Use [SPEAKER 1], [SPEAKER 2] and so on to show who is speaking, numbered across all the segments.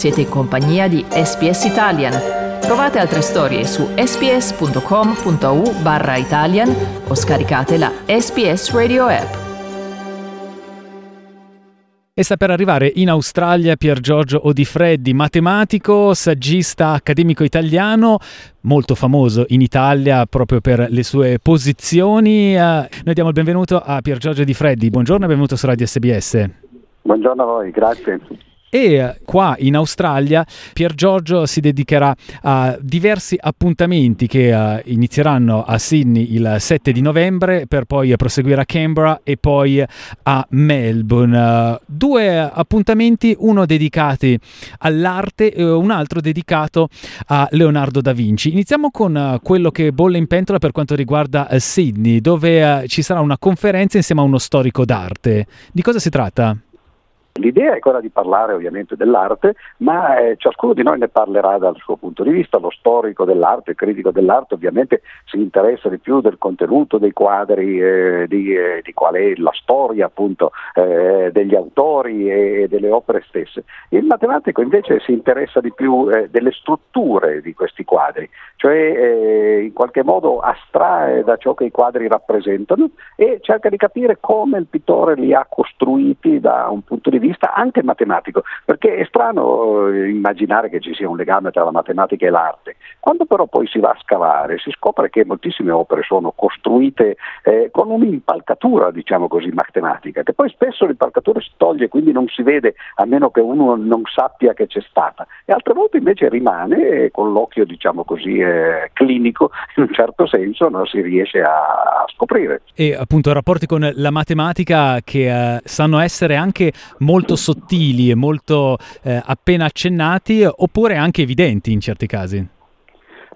[SPEAKER 1] Siete in compagnia di SPS Italian. Trovate altre storie su sps.com.au barra Italian o scaricate la SPS Radio app.
[SPEAKER 2] E sta per arrivare in Australia Pier Giorgio Odifreddi, matematico, saggista accademico italiano, molto famoso in Italia proprio per le sue posizioni. Uh, noi diamo il benvenuto a Pier Giorgio Odifreddi. Buongiorno e benvenuto su Radio SBS.
[SPEAKER 3] Buongiorno a voi, grazie.
[SPEAKER 2] E eh, qua in Australia Pier Giorgio si dedicherà a diversi appuntamenti che uh, inizieranno a Sydney il 7 di novembre per poi proseguire a Canberra e poi a Melbourne. Uh, due appuntamenti, uno dedicato all'arte e un altro dedicato a Leonardo da Vinci. Iniziamo con uh, quello che bolle in pentola per quanto riguarda Sydney, dove ci sarà una conferenza insieme a uno storico d'arte. Di cosa si tratta?
[SPEAKER 3] L'idea è quella di parlare ovviamente dell'arte, ma eh, ciascuno di noi ne parlerà dal suo punto di vista. Lo storico dell'arte, il critico dell'arte ovviamente si interessa di più del contenuto dei quadri, eh, di, eh, di, qual è la storia appunto eh, degli autori e delle opere stesse. Il matematico invece si interessa di più eh, delle strutture di questi quadri, cioè eh, in qualche modo astrae da ciò che i quadri rappresentano e cerca di capire come il pittore li ha costruiti da un punto di vista anche matematico, perché è strano eh, immaginare che ci sia un legame tra la matematica e l'arte. Quando però poi si va a scavare si scopre che moltissime opere sono costruite eh, con un'impalcatura, diciamo così, matematica, che poi spesso l'impalcatura si toglie, quindi non si vede a meno che uno non sappia che c'è stata, e altre volte invece rimane eh, con l'occhio, diciamo così, eh, clinico, in un certo senso non si riesce a, a scoprire.
[SPEAKER 2] E appunto rapporti con la matematica che eh, sanno essere anche molto sottili e molto eh, appena accennati oppure anche evidenti in certi casi?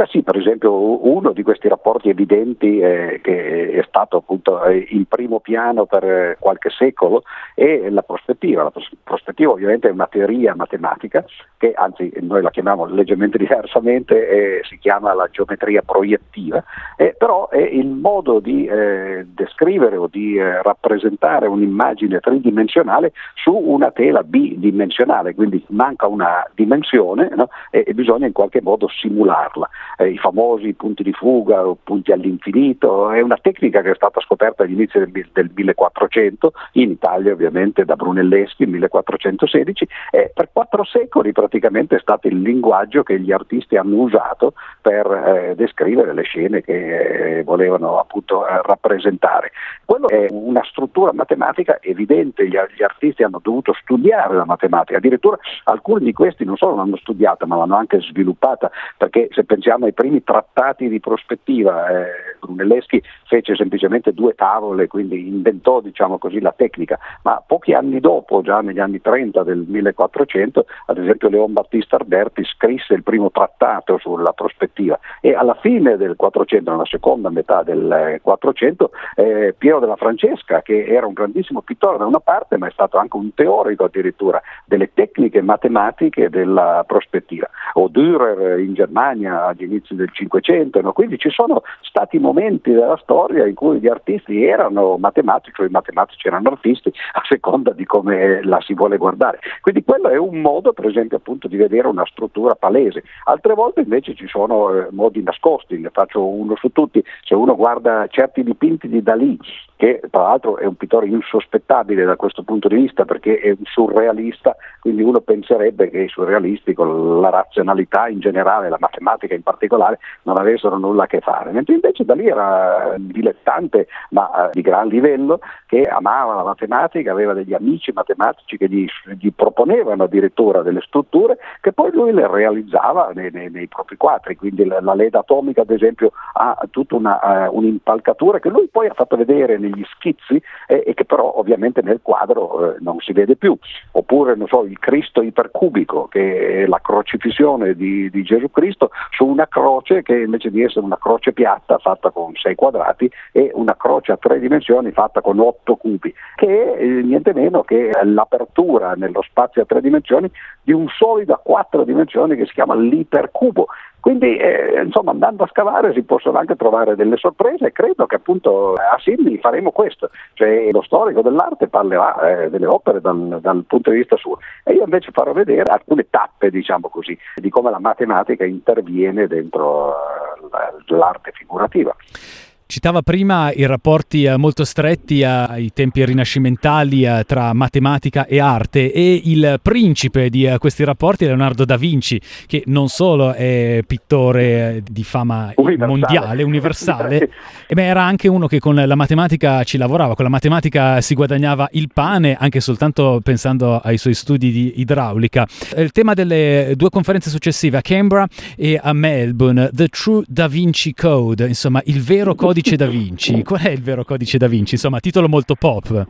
[SPEAKER 3] Beh sì, per esempio uno di questi rapporti evidenti eh, che è stato appunto eh, in primo piano per qualche secolo è la prospettiva. La prospettiva ovviamente è una teoria matematica che anzi noi la chiamiamo leggermente diversamente, eh, si chiama la geometria proiettiva, eh, però è il modo di eh, descrivere o di rappresentare un'immagine tridimensionale su una tela bidimensionale, quindi manca una dimensione no? e, e bisogna in qualche modo simularla eh, i famosi punti di fuga o punti all'infinito, è una tecnica che è stata scoperta all'inizio del, del 1400, in Italia ovviamente da Brunelleschi nel 1416, e per quattro secoli praticamente è stato il linguaggio che gli artisti hanno usato per eh, descrivere le scene che eh, volevano appunto eh, rappresentare. Quello è una struttura matematica evidente, gli, gli artisti hanno dovuto studiare la matematica, addirittura alcuni di questi non solo l'hanno studiata ma l'hanno anche sviluppata, perché se pensiamo ai primi trattati di prospettiva. Eh, Brunelleschi fece semplicemente due tavole, quindi inventò diciamo così, la tecnica, ma pochi anni dopo, già negli anni 30 del 1400, ad esempio Leon Battista Alberti scrisse il primo trattato sulla prospettiva e alla fine del 400, nella seconda metà del 400, eh, Piero della Francesca, che era un grandissimo pittore da una parte, ma è stato anche un teorico addirittura delle tecniche matematiche della prospettiva, o Dürer in Germania agli inizi del Cinquecento, no? quindi ci sono stati momenti della storia in cui gli artisti erano matematici o i matematici erano artisti a seconda di come la si vuole guardare. Quindi quello è un modo, per esempio, appunto, di vedere una struttura palese. Altre volte invece ci sono eh, modi nascosti, ne faccio uno su tutti. Se uno guarda certi dipinti di Dalì, che tra l'altro è un pittore insospettabile da questo punto di vista perché è un surrealista, quindi uno penserebbe che i surrealisti con la razionalità in generale, la matematica in particolare, non avessero nulla a che fare, mentre invece da lì era dilettante ma eh, di gran livello che amava la matematica, aveva degli amici matematici che gli, gli proponevano addirittura delle strutture che poi lui le realizzava nei, nei, nei propri quadri, quindi la, la, leda atomica ad esempio ha tutta una, uh, un'impalcatura che lui poi ha fatto vedere negli schizzi eh, e che però ovviamente nel quadro eh, non si vede più, oppure so, il Cristo ipercubico che è la crocifissione di, di Gesù Cristo su una croce che invece di essere una croce piatta fatta con sei quadrati è una croce a tre dimensioni fatta con otto cubi, che è eh, niente meno che l'apertura nello spazio a tre dimensioni di un solido a quattro dimensioni che si chiama l'ipercubo, Quindi eh, insomma andando a scavare si possono anche trovare delle sorprese e credo che appunto a Sydney faremo questo, cioè lo storico dell'arte parlerà eh, delle opere dal, dal, punto di vista suo. E io invece farò vedere alcune tappe diciamo così di come la matematica interviene dentro uh, l'arte figurativa.
[SPEAKER 2] Citava prima i rapporti eh, molto stretti ai tempi rinascimentali eh, tra matematica e arte e il principe di eh, questi rapporti è Leonardo da Vinci, che non solo è pittore di fama universale. mondiale, universale, ma era anche uno che con la matematica ci lavorava, con la matematica si guadagnava il pane anche soltanto pensando ai suoi studi di idraulica. Il tema delle due conferenze successive a Canberra e a Melbourne, The True Da Vinci Code, insomma il vero codice codice da Vinci. Qual è il vero codice da Vinci? Insomma, titolo molto pop.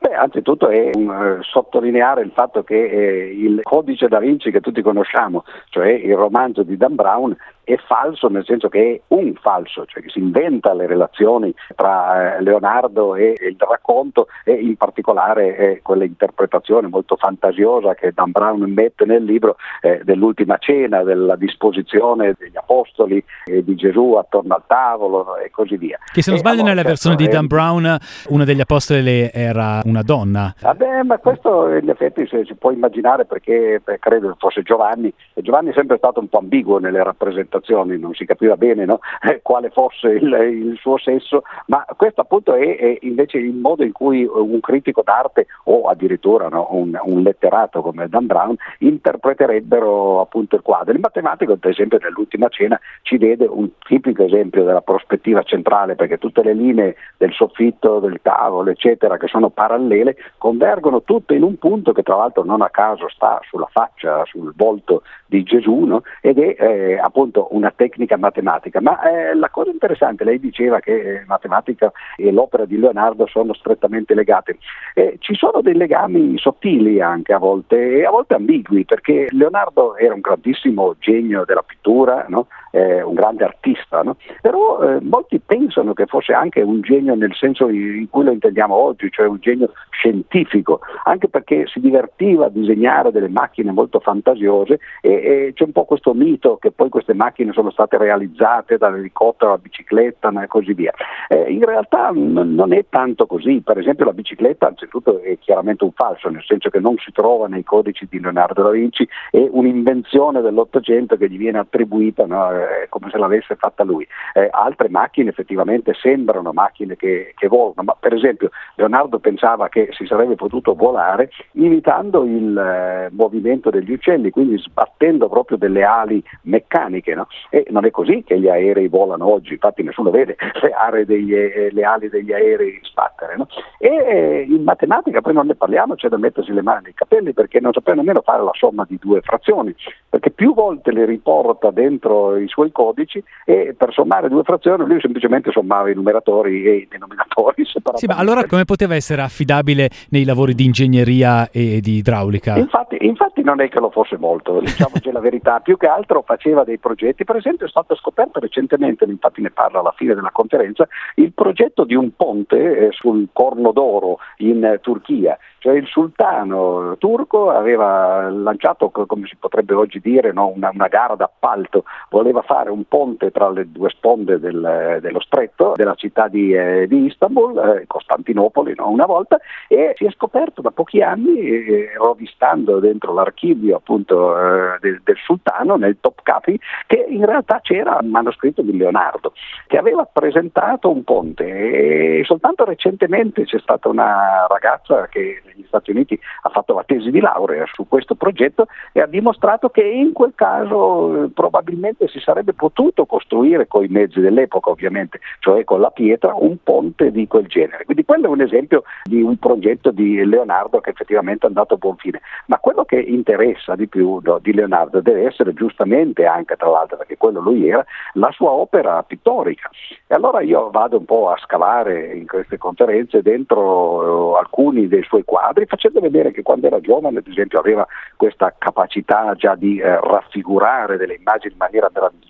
[SPEAKER 3] Beh, anzitutto è um, sottolineare il fatto che eh, il codice da Vinci che tutti conosciamo, cioè il romanzo di Dan Brown, è falso nel senso che è un falso, cioè che si inventa le relazioni tra eh, Leonardo e il racconto e in particolare eh, quella interpretazione molto fantasiosa che Dan Brown mette nel libro eh, dell'ultima cena, della disposizione degli apostoli e di Gesù attorno al tavolo e così via.
[SPEAKER 2] Che se non sbaglio nella versione di Dan Brown uno degli apostoli era una donna.
[SPEAKER 3] Vabbè, ma questo in effetti si, può immaginare perché beh, credo fosse Giovanni e Giovanni è sempre stato un po' ambiguo nelle rappresentazioni non si capiva bene no? eh, quale fosse il, il, suo sesso, ma questo appunto è, è, invece il modo in cui un critico d'arte o addirittura no, un, un, letterato come Dan Brown interpreterebbero appunto il quadro. Il matematico, ad esempio, nell'ultima cena ci vede un tipico esempio della prospettiva centrale, perché tutte le linee del soffitto, del tavolo, eccetera, che sono parallele, convergono tutte in un punto che tra l'altro non a caso sta sulla faccia, sul volto di Gesù, no? ed è eh, appunto una tecnica matematica. Ma eh, la cosa interessante, lei diceva che eh, matematica e l'opera di Leonardo sono strettamente legate. Eh, ci sono dei legami sottili anche a volte e a volte ambigui, perché Leonardo era un grandissimo genio della pittura, no? Eh, un grande artista, no? però eh, molti pensano che fosse anche un genio nel senso in cui lo intendiamo oggi, cioè un genio scientifico, anche perché si divertiva a disegnare delle macchine molto fantasiose e, e c'è un po' questo mito che poi queste macchine sono state realizzate dall'elicottero alla bicicletta e così via. Eh, in realtà n- non è tanto così, per esempio la bicicletta anzitutto è chiaramente un falso, nel senso che non si trova nei codici di Leonardo da Vinci, è un'invenzione dell'Ottocento che gli viene attribuita no? Come se l'avesse fatta lui. Eh, altre macchine effettivamente sembrano macchine che, che, volano, ma per esempio Leonardo pensava che si sarebbe potuto volare imitando il eh, movimento degli uccelli, quindi sbattendo proprio delle ali meccaniche. No? E non è così che gli aerei volano oggi, infatti nessuno vede le, degli, eh, le ali degli aerei sbattere. No? E eh, in matematica poi non ne parliamo, c'è da mettersi le mani nei capelli perché non sapeva nemmeno fare la somma di due frazioni, perché più volte le riporta dentro i suoi codici e per sommare due frazioni lui semplicemente sommava i numeratori e i denominatori.
[SPEAKER 2] Sì, ma allora come poteva essere affidabile nei lavori di ingegneria e di idraulica?
[SPEAKER 3] Infatti, infatti non è che lo fosse molto, diciamoci la verità, più che altro faceva dei progetti, per esempio è stato scoperto recentemente, infatti ne parla alla fine della conferenza, il progetto di un ponte eh, sul Corno d'Oro in eh, Turchia, cioè il sultano turco aveva lanciato, come si potrebbe oggi dire, no, una, una, gara d'appalto, voleva fare un ponte tra le due sponde del, dello stretto della città di, eh, di Istanbul, eh, Costantinopoli no, una volta, e si è scoperto da pochi anni, eh, rovistando dentro l'archivio appunto eh, del, del, sultano, nel Top Capi, che in realtà c'era un manoscritto di Leonardo, che aveva presentato un ponte. E soltanto recentemente c'è stata una ragazza che negli Stati Uniti ha fatto la tesi di laurea su questo progetto e ha dimostrato che in quel caso eh, probabilmente si sarebbe potuto costruire con i mezzi dell'epoca ovviamente, cioè con la pietra, un ponte di quel genere. Quindi quello è un esempio di un progetto di Leonardo che effettivamente è andato a buon fine. Ma quello che interessa di più no, di Leonardo deve essere giustamente anche, tra l'altro, perché quello lui era, la sua opera pittorica. E allora io vado un po' a scavare in queste conferenze dentro uh, alcuni dei suoi quadri, facendo vedere che quando era giovane, ad esempio, aveva questa capacità già di eh, raffigurare delle immagini in maniera meravigliosa,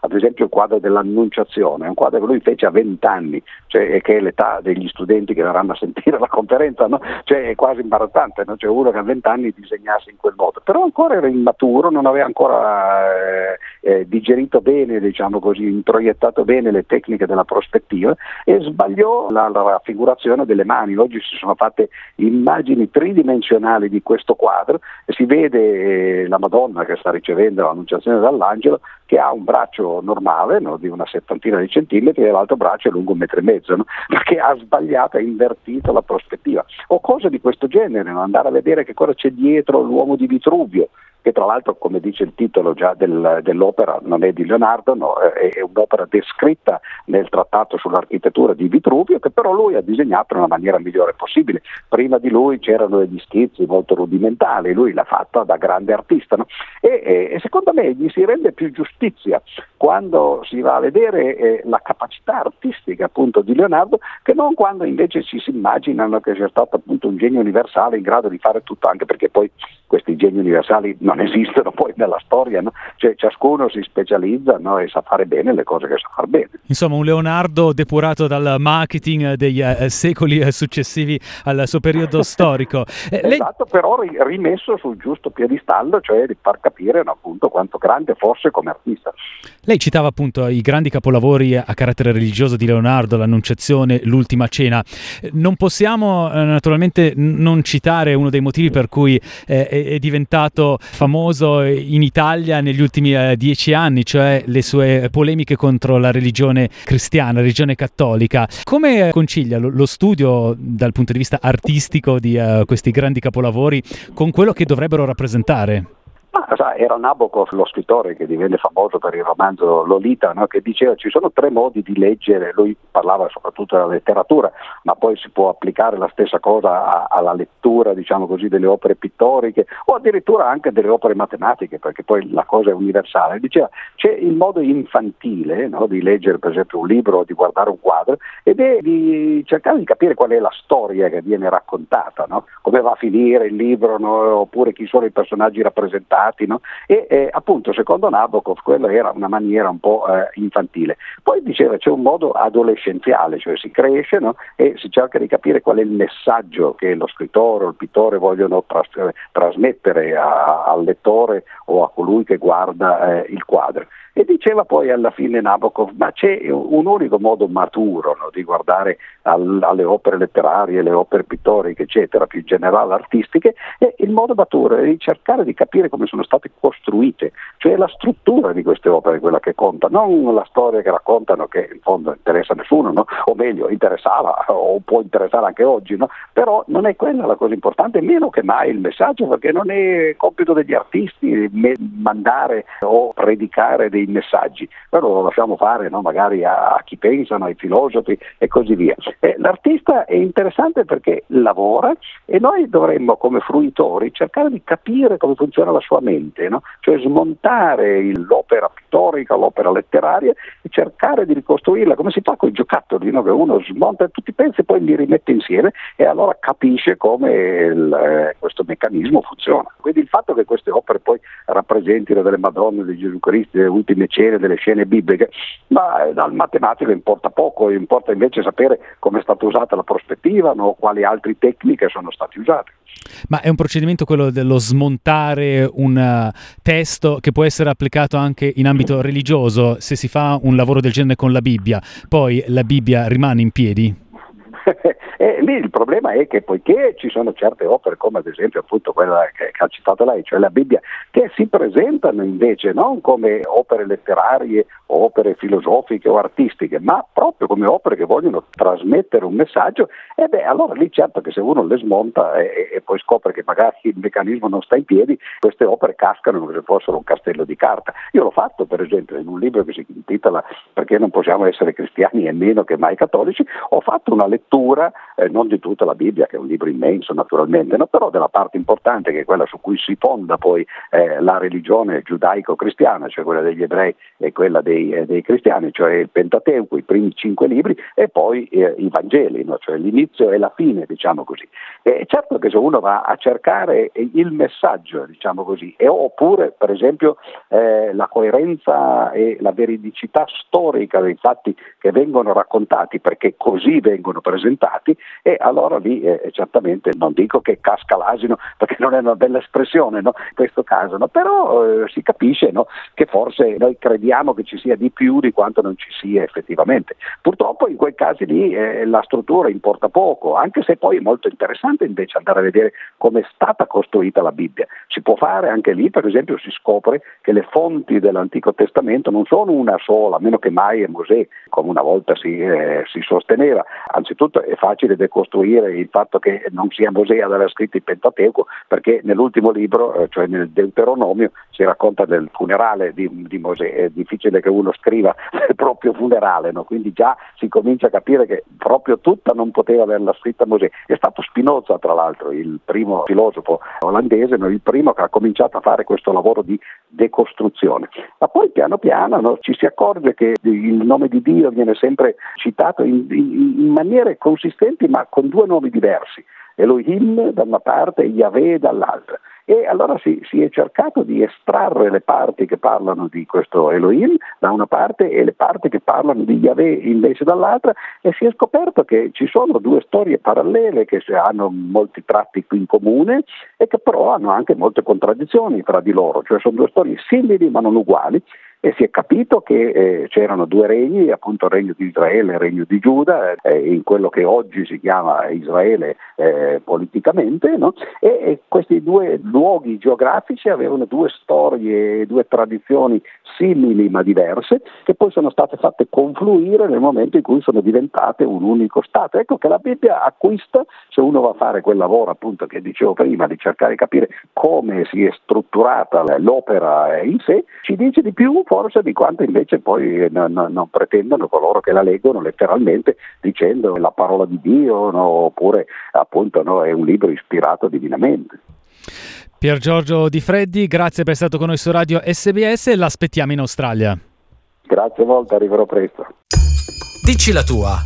[SPEAKER 3] ad esempio il quadro dell'Annunciazione, è un quadro che lui fece a 20 anni, cioè, che è l'età degli studenti che verranno a sentire la conferenza, no? cioè, è quasi imbarazzante, no? c'è uno che a 20 anni disegnasse in quel modo, però ancora era immaturo, non aveva ancora eh, eh, digerito bene, diciamo così, introiettato bene le tecniche della prospettiva e sbagliò la, la raffigurazione delle mani. Oggi si sono fatte immagini tridimensionali di questo quadro e si vede eh, la Madonna che sta ricevendo l'annunciazione dall'angelo che ha un braccio normale no, di una settantina di centimetri e l'altro braccio è lungo un metro e mezzo, no? perché ha sbagliato, ha invertito la prospettiva. O cose di questo genere, no? andare a vedere che cosa c'è dietro l'uomo di Vitruvio, che tra l'altro, come dice il titolo già del, dell'opera, non è di Leonardo, no, è un'opera descritta nel trattato sull'architettura di Vitruvio, che però lui ha disegnato nella maniera migliore possibile. Prima di lui c'erano degli schizzi molto rudimentali, lui l'ha fatta da grande artista. No? E, e, secondo me gli si rende più giustizia quando si va a vedere eh, la capacità artistica appunto di Leonardo che non quando invece ci si immaginano che sia stato appunto un genio universale in grado di fare tutto, anche perché poi questi geni universali non esistono poi nella storia, no? cioè, ciascuno si specializza no? e sa fare bene le cose che sa fare bene.
[SPEAKER 2] Insomma, un Leonardo depurato dal marketing degli eh, secoli successivi al suo periodo storico.
[SPEAKER 3] Eh, esatto, lei... però rimesso sul giusto piedistallo, cioè di far capire no, appunto quanto grande fosse come artista.
[SPEAKER 2] Lei citava appunto i grandi capolavori a carattere religioso di Leonardo, l'Annunciazione, l'Ultima Cena. Non possiamo eh, naturalmente non citare uno dei motivi per cui eh, è, diventato famoso in Italia negli ultimi eh, dieci anni, cioè le sue polemiche contro la religione cristiana, la religione cattolica. Come concilia lo, lo studio dal punto di vista artistico di uh, questi grandi capolavori con quello che dovrebbero rappresentare?
[SPEAKER 3] Ah, era Nabokov, lo scrittore che divenne famoso per il romanzo Lolita, no? che diceva ci sono tre modi di leggere, lui parlava soprattutto della letteratura, ma poi si può applicare la stessa cosa a, alla lettura diciamo così, delle opere pittoriche o addirittura anche delle opere matematiche, perché poi la cosa è universale. Diceva c'è il modo infantile no? di leggere per esempio un libro o di guardare un quadro ed è di cercare di capire qual è la storia che viene raccontata, no? come va a finire il libro oppure chi sono i personaggi rappresentati stati, no? e eh, appunto secondo Nabokov quella era una maniera un po' eh, infantile. Poi diceva c'è un modo adolescenziale, cioè si cresce no? e si cerca di capire qual è il messaggio che lo scrittore o il pittore vogliono tras- trasmettere a- al lettore o a colui che guarda eh, il quadro. E diceva poi alla fine Nabokov, ma c'è un unico modo maturo no, di guardare al, alle opere letterarie, alle opere pittoriche, eccetera, più in generale artistiche, è il modo maturo è di cercare di capire come sono state costruite, cioè la struttura di queste opere, quella che conta, non la storia che raccontano, che in fondo interessa a nessuno, no? o meglio, interessava o può interessare anche oggi, no? però non è quella la cosa importante, meno che mai il messaggio, perché non è compito degli artisti mandare o predicare dei messaggi, quello lo lasciamo fare no? magari a, a, chi pensano, ai filosofi e così via. Eh, l'artista è interessante perché lavora e noi dovremmo come fruitori cercare di capire come funziona la sua mente, no? cioè smontare l'opera pittorica, l'opera letteraria e cercare di ricostruirla come si fa con i giocattoli, no? che uno smonta tutti i pezzi e poi li rimette insieme e allora capisce come il, eh, questo meccanismo funziona. Quindi il fatto che queste opere poi rappresentino delle Madonne di Gesù Cristo, delle ultime scene, delle scene bibliche, ma eh, dal matematico importa poco, importa invece sapere come è stata usata la prospettiva, no? quali altre tecniche sono state usate.
[SPEAKER 2] Ma è un procedimento quello dello smontare un uh, testo che può essere applicato anche in ambito religioso se si fa un lavoro del genere con la Bibbia, poi la Bibbia rimane in piedi?
[SPEAKER 3] E lì il problema è che poiché ci sono certe opere, come ad esempio appunto quella che, che ha citato lei, cioè la Bibbia, che si presentano invece non come opere letterarie o opere filosofiche o artistiche, ma proprio come opere che vogliono trasmettere un messaggio, e beh, allora lì certo che se uno le smonta e, e poi scopre che magari il meccanismo non sta in piedi, queste opere cascano come se fossero un castello di carta. Io l'ho fatto per esempio in un libro che si intitola Perché non possiamo essere cristiani e meno che mai cattolici, ho fatto una lettura eh, non di tutta la Bibbia, che è un libro immenso naturalmente, no? però della parte importante che è quella su cui si fonda poi eh, la religione giudaico-cristiana, cioè quella degli ebrei e quella dei, eh, dei cristiani, cioè il Pentateuco, i primi cinque libri e poi eh, i Vangeli, no? cioè l'inizio e la fine, diciamo così. E certo che se uno va a cercare il messaggio, diciamo così, e, oppure per esempio eh, la coerenza e la veridicità storica dei fatti che vengono raccontati, perché così vengono presentati, e allora lì eh, certamente non dico che casca l'asino, perché non è una bella espressione no? in questo caso, no? però eh, si capisce no? che forse noi crediamo che ci sia di più di quanto non ci sia effettivamente. Purtroppo in quei casi lì eh, la struttura importa poco, anche se poi è molto interessante invece andare a vedere come è stata costruita la Bibbia. Si può fare anche lì, per esempio, si scopre che le fonti dell'Antico Testamento non sono una sola, a meno che mai è Mosè, come una volta si, eh, si sosteneva. Anzitutto è facile decostruire il fatto che non sia Mosè ad aver scritto il Pentateuco, perché nell'ultimo libro, eh, cioè nel Deuteronomio, si racconta del funerale di, di Mosè. È difficile che uno scriva il proprio funerale, no? quindi già si comincia a capire che proprio tutta non poteva averla scritta Mosè. È stato Spinoza, tra l'altro, il primo filosofo olandese, no? il primo che ha cominciato a fare questo lavoro di decostruzione. Ma poi piano piano no? ci si accorge che il nome di Dio viene sempre citato in, in, in maniere consistenti ma con due nomi diversi. Elohim da una parte e Yahweh dall'altra. E allora si, si, è cercato di estrarre le parti che parlano di questo Elohim da una parte e le parti che parlano di Yahweh invece dall'altra e si è scoperto che ci sono due storie parallele che hanno molti tratti in comune e che però hanno anche molte contraddizioni tra di loro, cioè sono due storie simili ma non uguali e si è capito che eh, c'erano due regni, appunto il regno di Israele e il regno di Giuda, eh, in quello che oggi si chiama Israele eh, politicamente, no? e, e, questi due luoghi geografici avevano due storie, due tradizioni simili ma diverse, che poi sono state fatte confluire nel momento in cui sono diventate un unico Stato. Ecco che la Bibbia acquista, se uno va a fare quel lavoro appunto che dicevo prima, di cercare di capire come si è strutturata l'opera in sé, ci dice di più forse di quanto invece poi non, non, non pretendono coloro che la leggono letteralmente dicendo la parola di Dio no? oppure appunto no, è un libro ispirato divinamente.
[SPEAKER 2] Pier Giorgio Di Freddi, grazie per essere stato con noi su Radio SBS e l'aspettiamo in Australia.
[SPEAKER 3] Grazie molte, arriverò presto.
[SPEAKER 4] Dici la tua.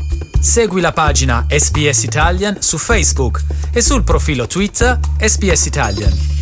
[SPEAKER 4] Segui la pagina SBS Italian su Facebook e sul profilo Twitter SBS Italian.